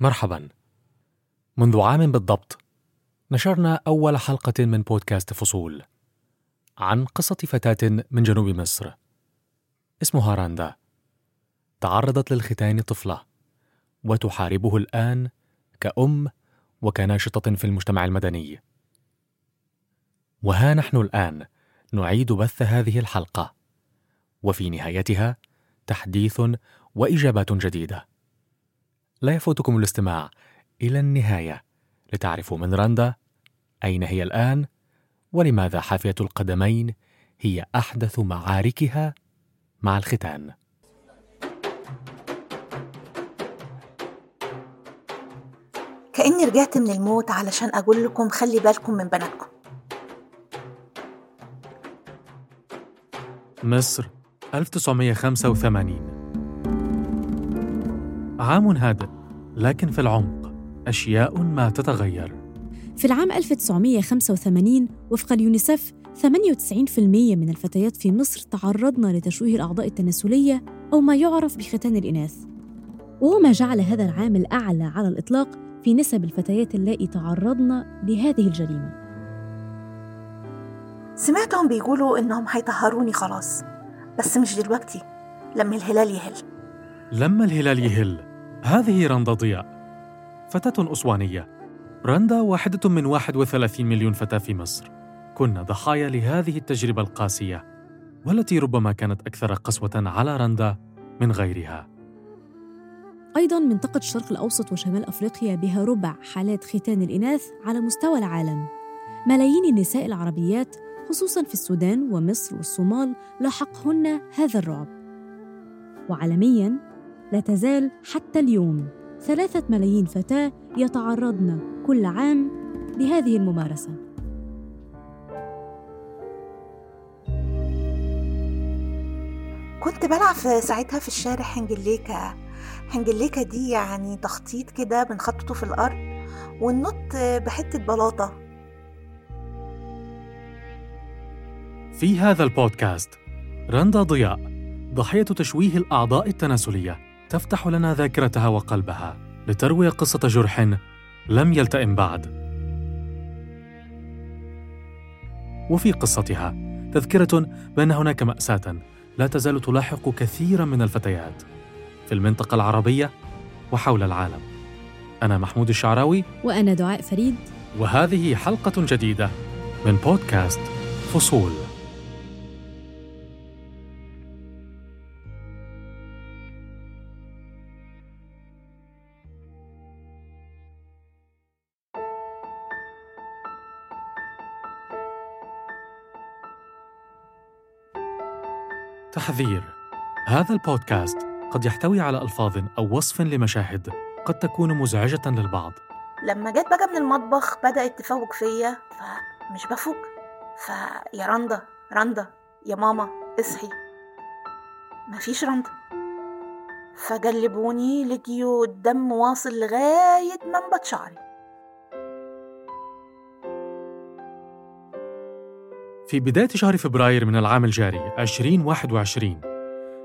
مرحبا. منذ عام بالضبط نشرنا أول حلقة من بودكاست فصول عن قصة فتاة من جنوب مصر. اسمها راندا. تعرضت للختان طفلة وتحاربه الآن كأم وكناشطة في المجتمع المدني. وها نحن الآن نعيد بث هذه الحلقة وفي نهايتها تحديث وإجابات جديدة. لا يفوتكم الاستماع إلى النهاية. لتعرفوا من راندا أين هي الآن ولماذا حافية القدمين هي أحدث معاركها مع الختان. كأني رجعت من الموت علشان أقول لكم خلي بالكم من بناتكم. مصر 1985 عام هادئ لكن في العمق أشياء ما تتغير. في العام 1985 وفق اليونيسف 98% من الفتيات في مصر تعرضن لتشويه الأعضاء التناسلية أو ما يعرف بختان الإناث. وهو ما جعل هذا العام الأعلى على الإطلاق في نسب الفتيات اللائي تعرضن لهذه الجريمة. سمعتهم بيقولوا إنهم هيطهروني خلاص بس مش دلوقتي لما الهلال يهل. لما الهلال يهل هذه رندا ضياء. فتاة أسوانية. رندا واحدة من 31 مليون فتاة في مصر. كنا ضحايا لهذه التجربة القاسية والتي ربما كانت أكثر قسوة على رندا من غيرها. أيضا منطقة الشرق الأوسط وشمال أفريقيا بها ربع حالات ختان الإناث على مستوى العالم. ملايين النساء العربيات خصوصا في السودان ومصر والصومال لاحقهن هذا الرعب. وعالميا لا تزال حتى اليوم. ثلاثة ملايين فتاة يتعرضن كل عام لهذه الممارسة. كنت بلعب في ساعتها في الشارع حنجليكا حنجليكا دي يعني تخطيط كده بنخططه في الأرض وننط بحتة بلاطة. في هذا البودكاست رندا ضياء ضحية تشويه الأعضاء التناسلية. تفتح لنا ذاكرتها وقلبها لتروي قصة جرح لم يلتئم بعد. وفي قصتها تذكرة بأن هناك مأساة لا تزال تلاحق كثيرا من الفتيات في المنطقة العربية وحول العالم. أنا محمود الشعراوي. وأنا دعاء فريد. وهذه حلقة جديدة من بودكاست فصول. تحذير هذا البودكاست قد يحتوي على ألفاظ أو وصف لمشاهد قد تكون مزعجة للبعض. لما جيت بقى من المطبخ بدأت تفوق فيا فمش بفوق. فيا رندا رندا يا ماما اصحي. مفيش رندا. فجلبوني لقيوا الدم واصل لغاية منبت شعري. في بداية شهر فبراير من العام الجاري 2021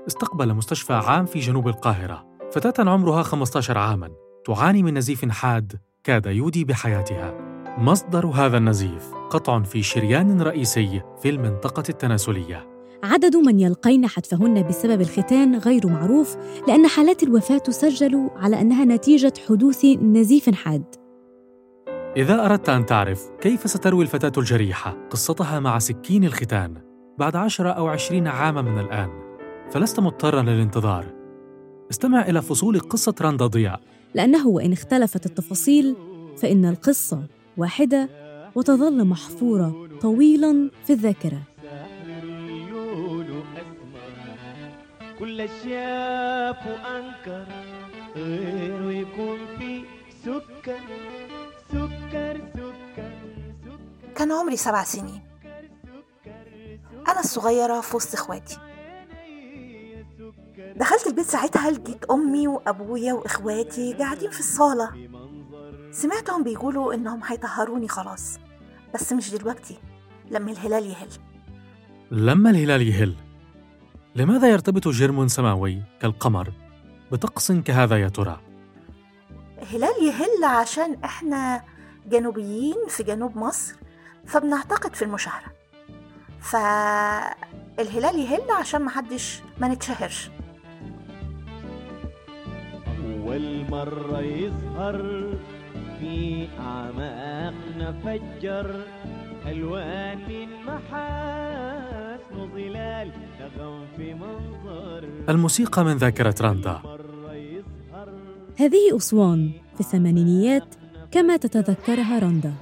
استقبل مستشفى عام في جنوب القاهرة فتاة عمرها 15 عاماً تعاني من نزيف حاد كاد يودي بحياتها. مصدر هذا النزيف قطع في شريان رئيسي في المنطقة التناسلية. عدد من يلقين حتفهن بسبب الختان غير معروف لأن حالات الوفاة تسجل على أنها نتيجة حدوث نزيف حاد. إذا أردت أن تعرف كيف ستروي الفتاة الجريحة قصتها مع سكين الختان بعد عشرة أو عشرين عاما من الآن فلست مضطرا للانتظار. استمع إلى فصول قصة رندا ضياء. لأنه وإن اختلفت التفاصيل فإن القصة واحدة وتظل محفورة طويلا في الذاكرة. كل شاف وأنكر غيره يكون في سكر. كان عمري سبع سنين. أنا الصغيرة في وسط إخواتي. دخلت البيت ساعتها لقيت أمي وأبويا وإخواتي قاعدين في الصالة. سمعتهم بيقولوا إنهم هيطهروني خلاص بس مش دلوقتي لما الهلال يهل. لما الهلال يهل لماذا يرتبط جرم سماوي كالقمر بطقس كهذا يا ترى؟ هلال يهل عشان إحنا جنوبيين في جنوب مصر. فبنعتقد في المشاهرة فالهلال يهل عشان محدش ما نتشهرش. أول مرة يظهر في أعماقنا فجر ألوان من محاسن ظلال نغم في منظر. الموسيقى من ذاكرة رندا مرة يظهر هذه أسوان في الثمانينيات كما تتذكرها رندا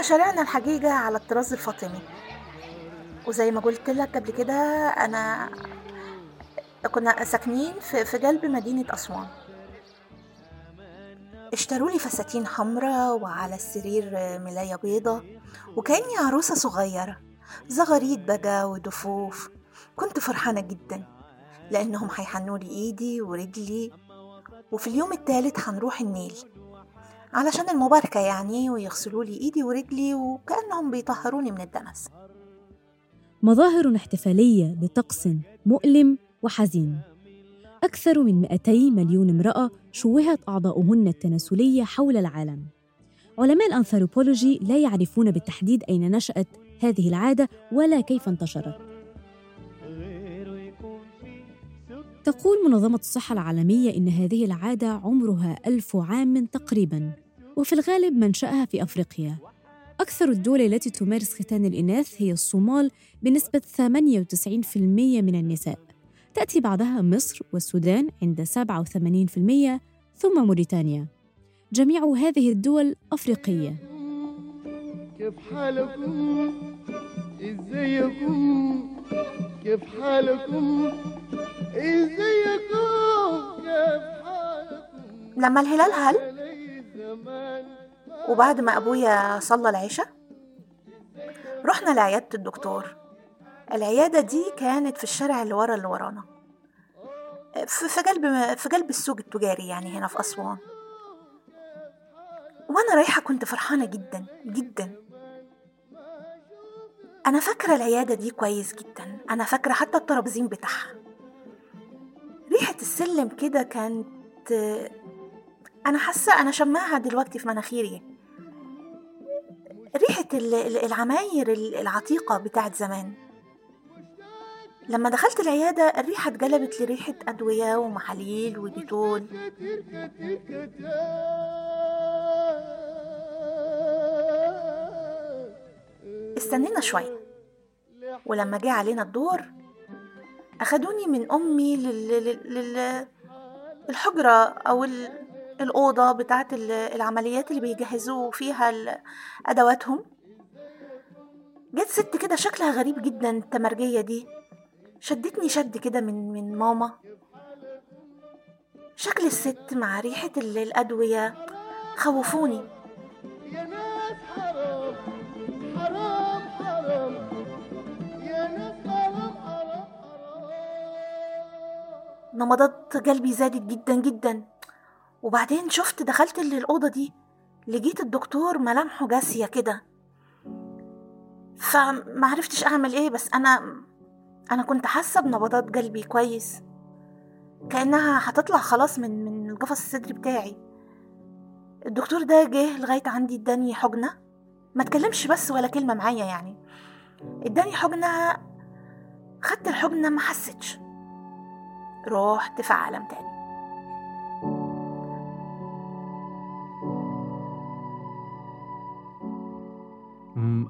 إحنا شارعنا الحقيقة على الطراز الفاطمي. وزي ما قلت لك قبل كده أنا كنا ساكنين في, في قلب مدينة أسوان. اشتروا لي فساتين حمراء وعلى السرير ملاية بيضة وكأني عروسة صغيرة. زغاريد بقى ودفوف. كنت فرحانة جدا لأنهم هيحنوا لي إيدي ورجلي. وفي اليوم التالت هنروح النيل. علشان المباركة يعني ويغسلوا لي إيدي ورجلي وكأنهم بيطهروني من الدنس. مظاهر احتفالية لطقس مؤلم وحزين. أكثر من 200 مليون امرأة شوهت أعضاؤهن التناسلية حول العالم. علماء الأنثروبولوجي لا يعرفون بالتحديد أين نشأت هذه العادة ولا كيف انتشرت. تقول منظمة الصحة العالمية إن هذه العادة عمرها ألف عام تقريباً وفي الغالب منشأها في أفريقيا. أكثر الدول التي تمارس ختان الإناث هي الصومال بنسبة 98% من النساء. تأتي بعدها مصر والسودان عند 87% ثم موريتانيا. جميع هذه الدول أفريقية. كيف حالكم؟ ازيكم؟ كيف حالكم؟ ازيكم؟ كيف حالكم؟ لما الهلال هل؟ وبعد ما أبويا صلى العشاء رحنا لعيادة الدكتور. العيادة دي كانت في الشارع اللي ورا اللي ورانا. في في قلب في قلب السوق التجاري يعني هنا في أسوان. وأنا رايحة كنت فرحانة جدا جدا. أنا فاكرة العيادة دي كويس جدا. أنا فاكرة حتى الترابيزين بتاعها. ريحة السلم كده كانت أنا حاسة أنا شماها دلوقتي في مناخيري. ال- العماير ال- العتيقة بتاعت زمان. لما دخلت العيادة الريحة اتقلبت لريحة أدوية ومحاليل وديتول استنينا شوية. ولما جه علينا الدور أخدوني من أمي لل... لل... لل... الحجرة أو ال... الأوضة بتاعت ال- العمليات اللي بيجهزوا فيها أدواتهم. جت ست كده شكلها غريب جدا التمرجية دي. شدتني شد كده من من ماما. شكل الست مع ريحة ال- الأدوية خوفوني. نبضات قلبي زادت جدا جدا. وبعدين شفت دخلت اللي الأوضة دي لقيت الدكتور ملامحه جاسية كده. فمعرفتش أعمل إيه بس أنا أنا كنت حاسة بنبضات قلبي كويس. كأنها هتطلع خلاص من من القفص الصدري بتاعي. الدكتور ده جه لغاية عندي اداني حجنة ما تكلمش بس ولا كلمة معايا يعني. اداني حجنة خدت الحجنة ما حسيتش. رحت في عالم تاني.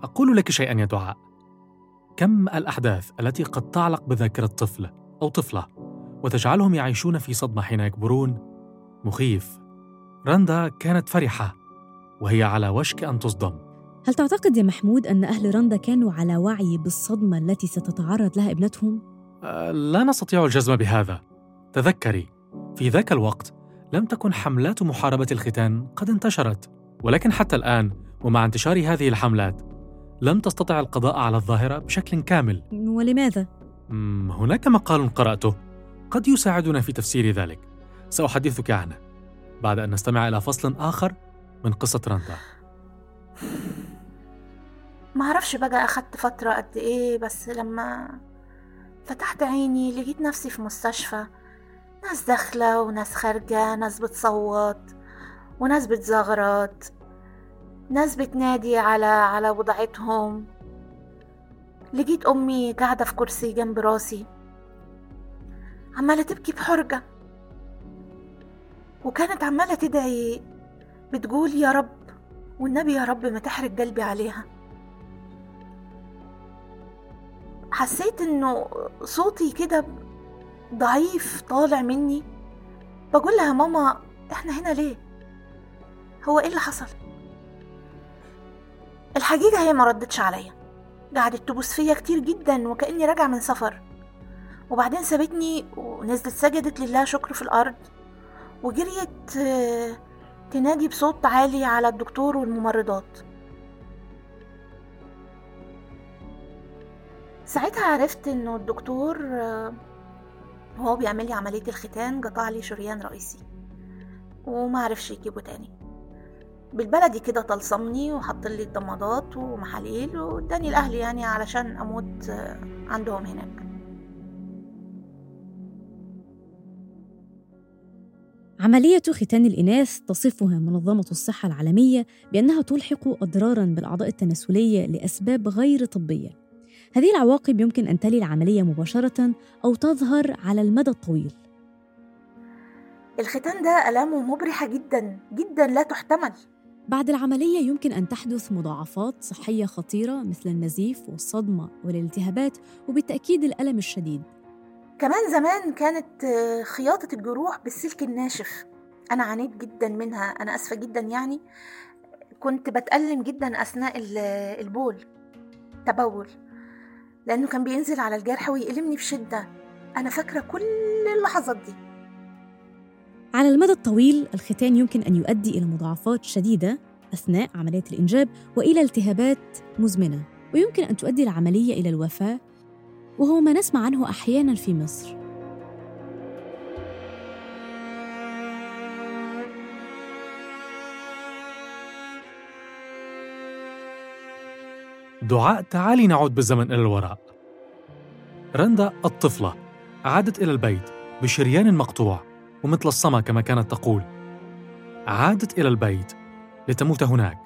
أقول لك شيئا يا دعاء. كم الأحداث التي قد تعلق بذاكرة طفل أو طفلة وتجعلهم يعيشون في صدمة حين يكبرون؟ مخيف. رندا كانت فرحة وهي على وشك أن تصدم. هل تعتقد يا محمود أن أهل رندا كانوا على وعي بالصدمة التي ستتعرض لها ابنتهم؟ لا نستطيع الجزم بهذا. تذكري في ذاك الوقت لم تكن حملات محاربة الختان قد انتشرت ولكن حتى الآن ومع انتشار هذه الحملات لم تستطع القضاء على الظاهرة بشكل كامل. ولماذا؟ هناك مقال قرأته. قد يساعدنا في تفسير ذلك. سأحدثك عنه بعد أن نستمع إلى فصل آخر من قصة رندا معرفش بقى أخدت فترة قد إيه بس لما فتحت عيني لقيت نفسي في مستشفى. ناس داخلة وناس خارجة ناس بتصوت وناس بتزغرط ناس بتنادي على على وضعتهم لقيت أمي قاعدة في كرسي جنب راسي. عمالة تبكي بحرقة وكانت عمالة تدعي بتقول يا رب والنبي يا رب ما تحرق قلبي عليها. حسيت إنه صوتي كده ضعيف طالع مني. بقول لها ماما إحنا هنا ليه؟ هو إيه اللي حصل؟ الحقيقة هي ما ردتش عليا. قعدت تبوس فيا كتير جدا وكأني راجعة من سفر. وبعدين سابتني ونزلت سجدت لله شكر في الأرض. وجريت آه، تنادي بصوت عالي على الدكتور والممرضات. ساعتها عرفت إنه الدكتور آه، وهو بيعمل لي عملية الختان قطع لي شريان رئيسي وما عرفش يجيبه تاني بالبلدي كده طلصمني وحط لي الضمادات ومحاليل واداني لأهلي يعني علشان أموت آه، عندهم هناك عملية ختان الإناث تصفها منظمة الصحة العالمية بأنها تلحق أضراراً بالأعضاء التناسلية لأسباب غير طبية. هذه العواقب يمكن أن تلي العملية مباشرة أو تظهر على المدى الطويل. الختان ده ألامه مبرحة جدا جدا لا تحتمل. بعد العملية يمكن أن تحدث مضاعفات صحية خطيرة مثل النزيف والصدمة والالتهابات وبالتأكيد الألم الشديد. كمان زمان كانت آه، خياطة الجروح بالسلك الناشف. أنا عانيت جدا منها أنا أسفة جدا يعني. كنت بتألم جدا أثناء ال- البول. تبول. لأنه كان بينزل على الجرح ويألمني بشدة أنا فاكرة كل اللحظات دي. على المدى الطويل الختان يمكن أن يؤدي إلى مضاعفات شديدة أثناء عملية الإنجاب وإلى التهابات مزمنة ويمكن أن تؤدي العملية إلى الوفاة وهو ما نسمع عنه أحيانا في مصر. دعاء تعالي نعود بالزمن إلى الوراء. رندا الطفلة عادت إلى البيت بشريان مقطوع ومثل الصمى كما كانت تقول. عادت إلى البيت لتموت هناك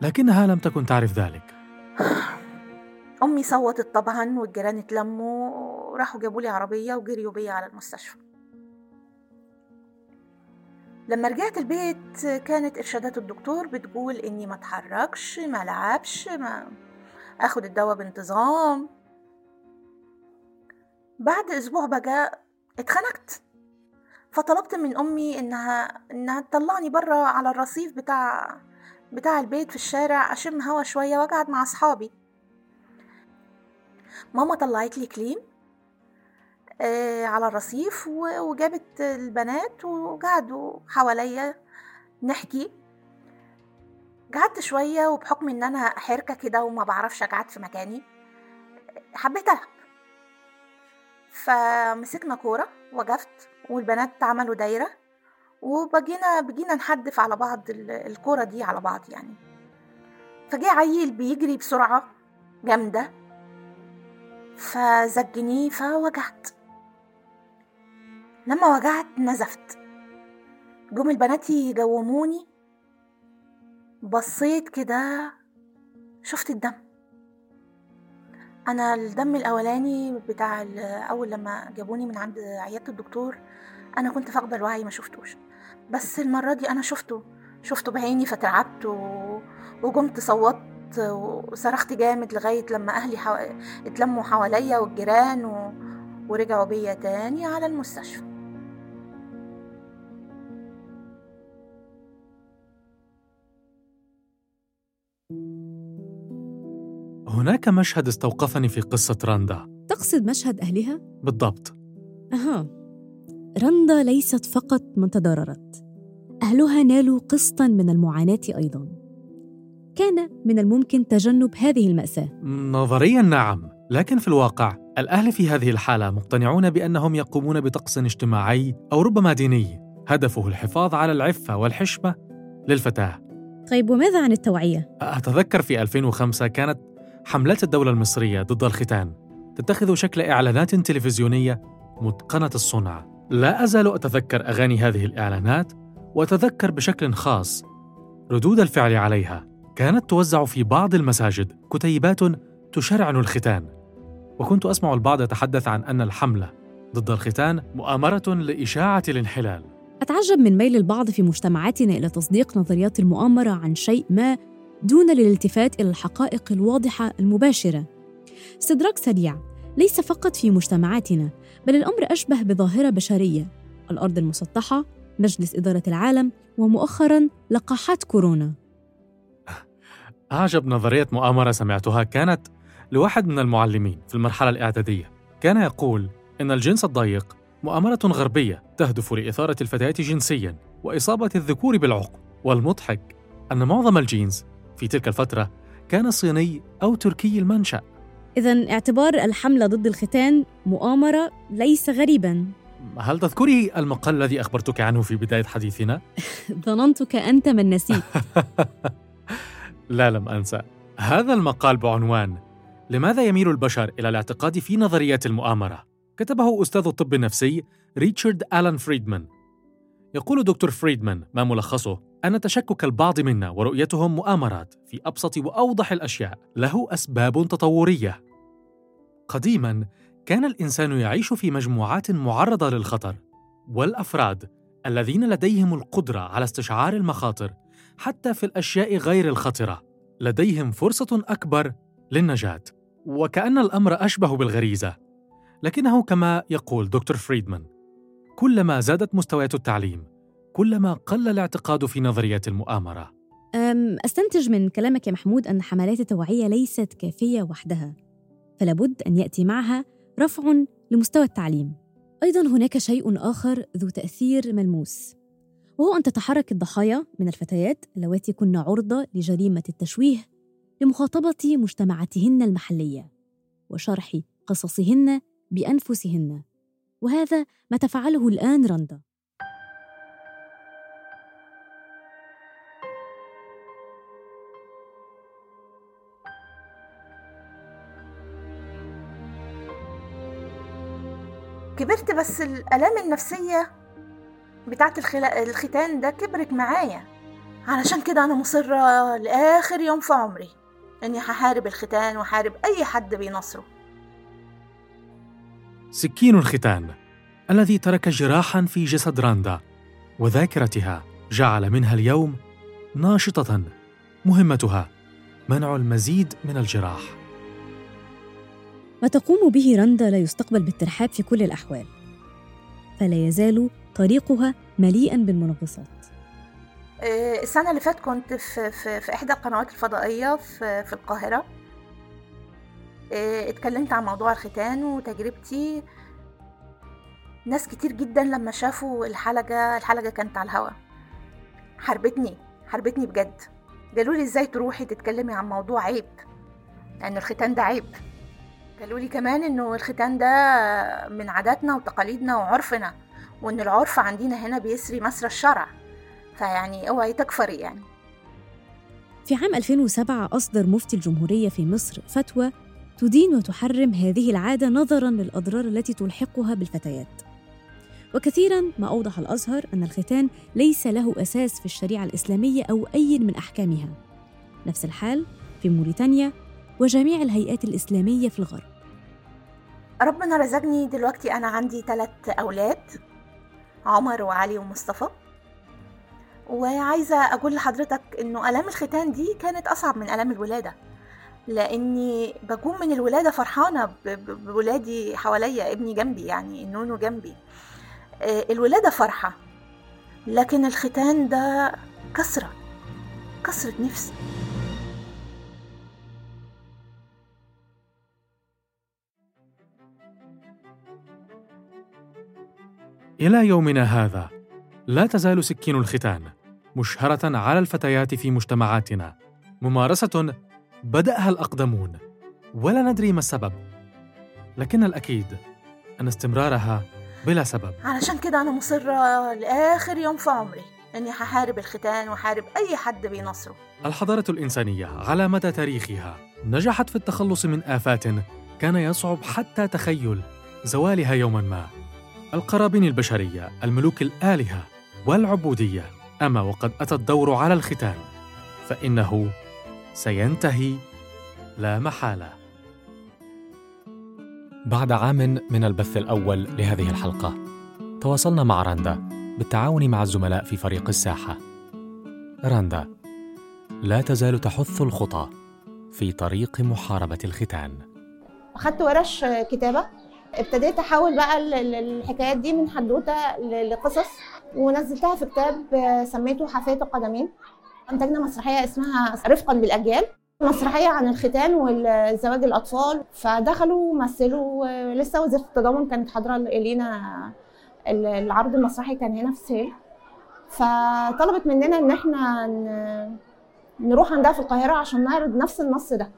لكنها لم تكن تعرف ذلك. أمي صوتت طبعا والجيران اتلموا وراحوا جابوا لي عربية وجريوا بيا على المستشفى. لما رجعت البيت كانت إرشادات الدكتور بتقول إني ما أتحركش ما ألعبش ما آخد الدواء بانتظام. بعد أسبوع بقى اتخنقت. فطلبت من أمي إنها إنها تطلعني بره على الرصيف بتاع بتاع البيت في الشارع أشم هوا شوية وأقعد مع أصحابي. ماما طلعت لي كليم آه على الرصيف وجابت البنات وقعدوا حواليا نحكي. قعدت شوية وبحكم إن أنا حركة كده وما بعرفش أقعد في مكاني حبيت ألعب. فمسكنا كورة وقفت والبنات عملوا دايرة وبقينا بقينا نحدف على بعض ال- الكورة دي على بعض يعني. فجاء عيل بيجري بسرعة جامدة فزجني فوجعت. لما وجعت نزفت. جم البنات يجوموني بصيت كده شفت الدم. أنا الدم الأولاني بتاع أول لما جابوني من عند عيادة الدكتور أنا كنت فاقدة الوعي ما شفتوش. بس المرة دي أنا شفته. شفته بعيني فترعبت و... وقمت صوتت وصرخت جامد لغاية لما أهلي حو... اتلموا حواليا والجيران و... ورجعوا بيا تاني على المستشفى. هناك مشهد استوقفني في قصة رندا تقصد مشهد أهلها؟ بالضبط. أها. رندا ليست فقط من تضررت أهلها نالوا قسطا من المعاناة أيضا. كان من الممكن تجنب هذه المأساة. نظريا نعم لكن في الواقع الأهل في هذه الحالة مقتنعون بأنهم يقومون بطقس اجتماعي أو ربما ديني. هدفه الحفاظ على العفة والحشمة للفتاة. طيب وماذا عن التوعية؟ أتذكر في 2005 كانت حملات الدولة المصرية ضد الختان تتخذ شكل إعلانات تلفزيونية متقنة الصنع. لا أزال أتذكر أغاني هذه الإعلانات وأتذكر بشكل خاص ردود الفعل عليها. كانت توزع في بعض المساجد كتيبات تشرعن الختان وكنت أسمع البعض يتحدث عن أن الحملة ضد الختان مؤامرة لإشاعة الانحلال. أتعجب من ميل البعض في مجتمعاتنا إلى تصديق نظريات المؤامرة عن شيء ما دون الالتفات إلى الحقائق الواضحة المباشرة. استدراك سريع ليس فقط في مجتمعاتنا، بل الأمر أشبه بظاهرة بشرية. الأرض المسطحة، مجلس إدارة العالم، ومؤخراً لقاحات كورونا. أعجب نظرية مؤامرة سمعتها كانت لواحد من المعلمين في المرحلة الإعدادية كان يقول إن الجنس الضيق مؤامرة غربية تهدف لإثارة الفتيات جنسياً وإصابة الذكور بالعقم والمضحك أن معظم الجينز في تلك الفترة كان صيني أو تركي المنشأ إذا اعتبار الحملة ضد الختان مؤامرة ليس غريباً. هل تذكري المقال الذي أخبرتك عنه في بداية حديثنا؟ ظننتك أنت من نسيت. لا لم أنسى هذا المقال بعنوان لماذا يميل البشر إلى الاعتقاد في نظريات المؤامرة؟ كتبه أستاذ الطب النفسي ريتشارد آلان فريدمان يقول دكتور فريدمان ما ملخصه؟ أن تشكك البعض منا ورؤيتهم مؤامرات في أبسط وأوضح الأشياء. له أسباب تطورية. قديما كان الإنسان يعيش في مجموعات معرضة للخطر والأفراد الذين لديهم القدرة على استشعار المخاطر حتى في الأشياء غير الخطرة. لديهم فرصة أكبر للنجاة. وكأن الأمر أشبه بالغريزة. لكنه كما يقول دكتور فريدمان كلما زادت مستويات التعليم كلما قل الاعتقاد في نظريات المؤامرة. أم أستنتج من كلامك يا محمود أن حملات التوعية ليست كافية وحدها فلابد أن يأتي معها رفع لمستوى التعليم. أيضا هناك شيء آخر ذو تأثير ملموس وهو أن تتحرك الضحايا من الفتيات اللواتي كن عرضة لجريمة التشويه لمخاطبة مجتمعاتهن المحلية وشرح قصصهن بأنفسهن. وهذا ما تفعله الآن رندا كبرت بس الآلام النفسية بتاعت. الختان ده كبرت معايا علشان كده أنا مصرة لآخر يوم في عمري إني هحارب الختان وحارب أي حد بينصره سكين الختان الذي ترك جراحا في جسد راندا وذاكرتها جعل منها اليوم ناشطة مهمتها منع المزيد من الجراح. ما تقوم به رندا لا يستقبل بالترحاب في كل الأحوال فلا يزال طريقها مليئا بالمنغصات. آه، السنة اللي فات كنت في, في, في إحدى القنوات الفضائية في, آه، اتكلمت عن موضوع الختان وتجربتي. ناس كتير جدا لما شافوا الحلقة الحلقة كانت على الهوا. حربتني حربتني بجد. قالوا لي إزاي تروحي تتكلمي عن موضوع عيب؟ لأن الختان ده عيب. قالوا لي كمان إنه الختان ده من عاداتنا وتقاليدنا وعرفنا وإن العرف عندنا هنا بيسري مسرى الشرع. فيعني أوعي تكفري يعني. في عام 2007 أصدر مفتي الجمهورية في مصر فتوى تدين وتحرم هذه العادة نظراً للأضرار التي تلحقها بالفتيات. وكثيراً ما أوضح الأزهر أن الختان ليس له أساس في الشريعة الإسلامية أو أي من أحكامها. نفس الحال في موريتانيا وجميع الهيئات الإسلامية في الغرب. ربنا رزقني دلوقتي أنا عندي ثلاث أولاد عمر وعلي ومصطفى وعايزة أقول لحضرتك إنه آلام الختان دي كانت أصعب من آلام الولادة لأني بقوم من ب- ب- بولادي حواليا ابني جنبي يعني نونو جنبي. آه، الولادة فرحة لكن الختان ده كسرة كسرة نفس. إلى يومنا هذا لا تزال سكين الختان مشهرة على الفتيات في مجتمعاتنا. ممارسة بدأها الأقدمون ولا ندري ما السبب. لكن الأكيد أن استمرارها بلا سبب. علشان كده أنا مصرة لآخر يوم في عمري إني هحارب الختان وحارب أي حد بينصره. الحضارة الإنسانية على مدى تاريخها نجحت في التخلص من آفات كان يصعب حتى تخيل زوالها يوما ما. القرابين البشرية الملوك الآلهة والعبودية أما وقد أتى الدور على الختان فإنه سينتهي لا محالة. بعد عام من البث الأول لهذه الحلقة تواصلنا مع راندا بالتعاون مع الزملاء في فريق الساحة. راندا لا تزال تحث الخطى في طريق محاربة الختان. اخدت ورش كتابة ابتديت أحول بقى ال- ال- الحكايات دي من حدوتة لقصص ونزلتها في كتاب سميته حافيه القدمين. انتجنا مسرحية اسمها رفقا بالأجيال مسرحية عن الختان والزواج الأطفال فدخلوا مثلوا آه، لسه وزيره التضامن كانت حاضرة إلينا ال- العرض المسرحي كان هنا في السيل فطلبت مننا إن إحنا نروح عندها في القاهرة عشان نعرض نفس النص ده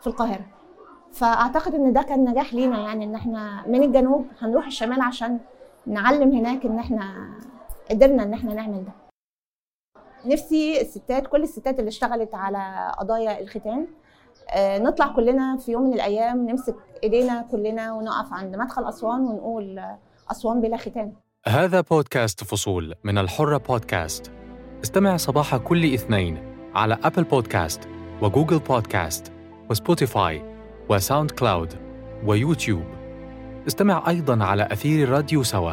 في القاهرة. فأعتقد إن ده كان نجاح لينا يعني إن إحنا من الجنوب هنروح الشمال عشان نعلم هناك إن إحنا قدرنا إن إحنا نعمل ده. نفسي الستات كل الستات اللي اشتغلت على قضايا الختان آه، نطلع كلنا في يوم من الأيام نمسك إيدينا كلنا ونقف عند مدخل أسوان ونقول أسوان بلا ختان. هذا بودكاست فصول من الحرة بودكاست. استمع صباح كل اثنين على أبل بودكاست وجوجل بودكاست وسبوتيفاي وساوند كلاود ويوتيوب استمع أيضا على أثير راديو سوا.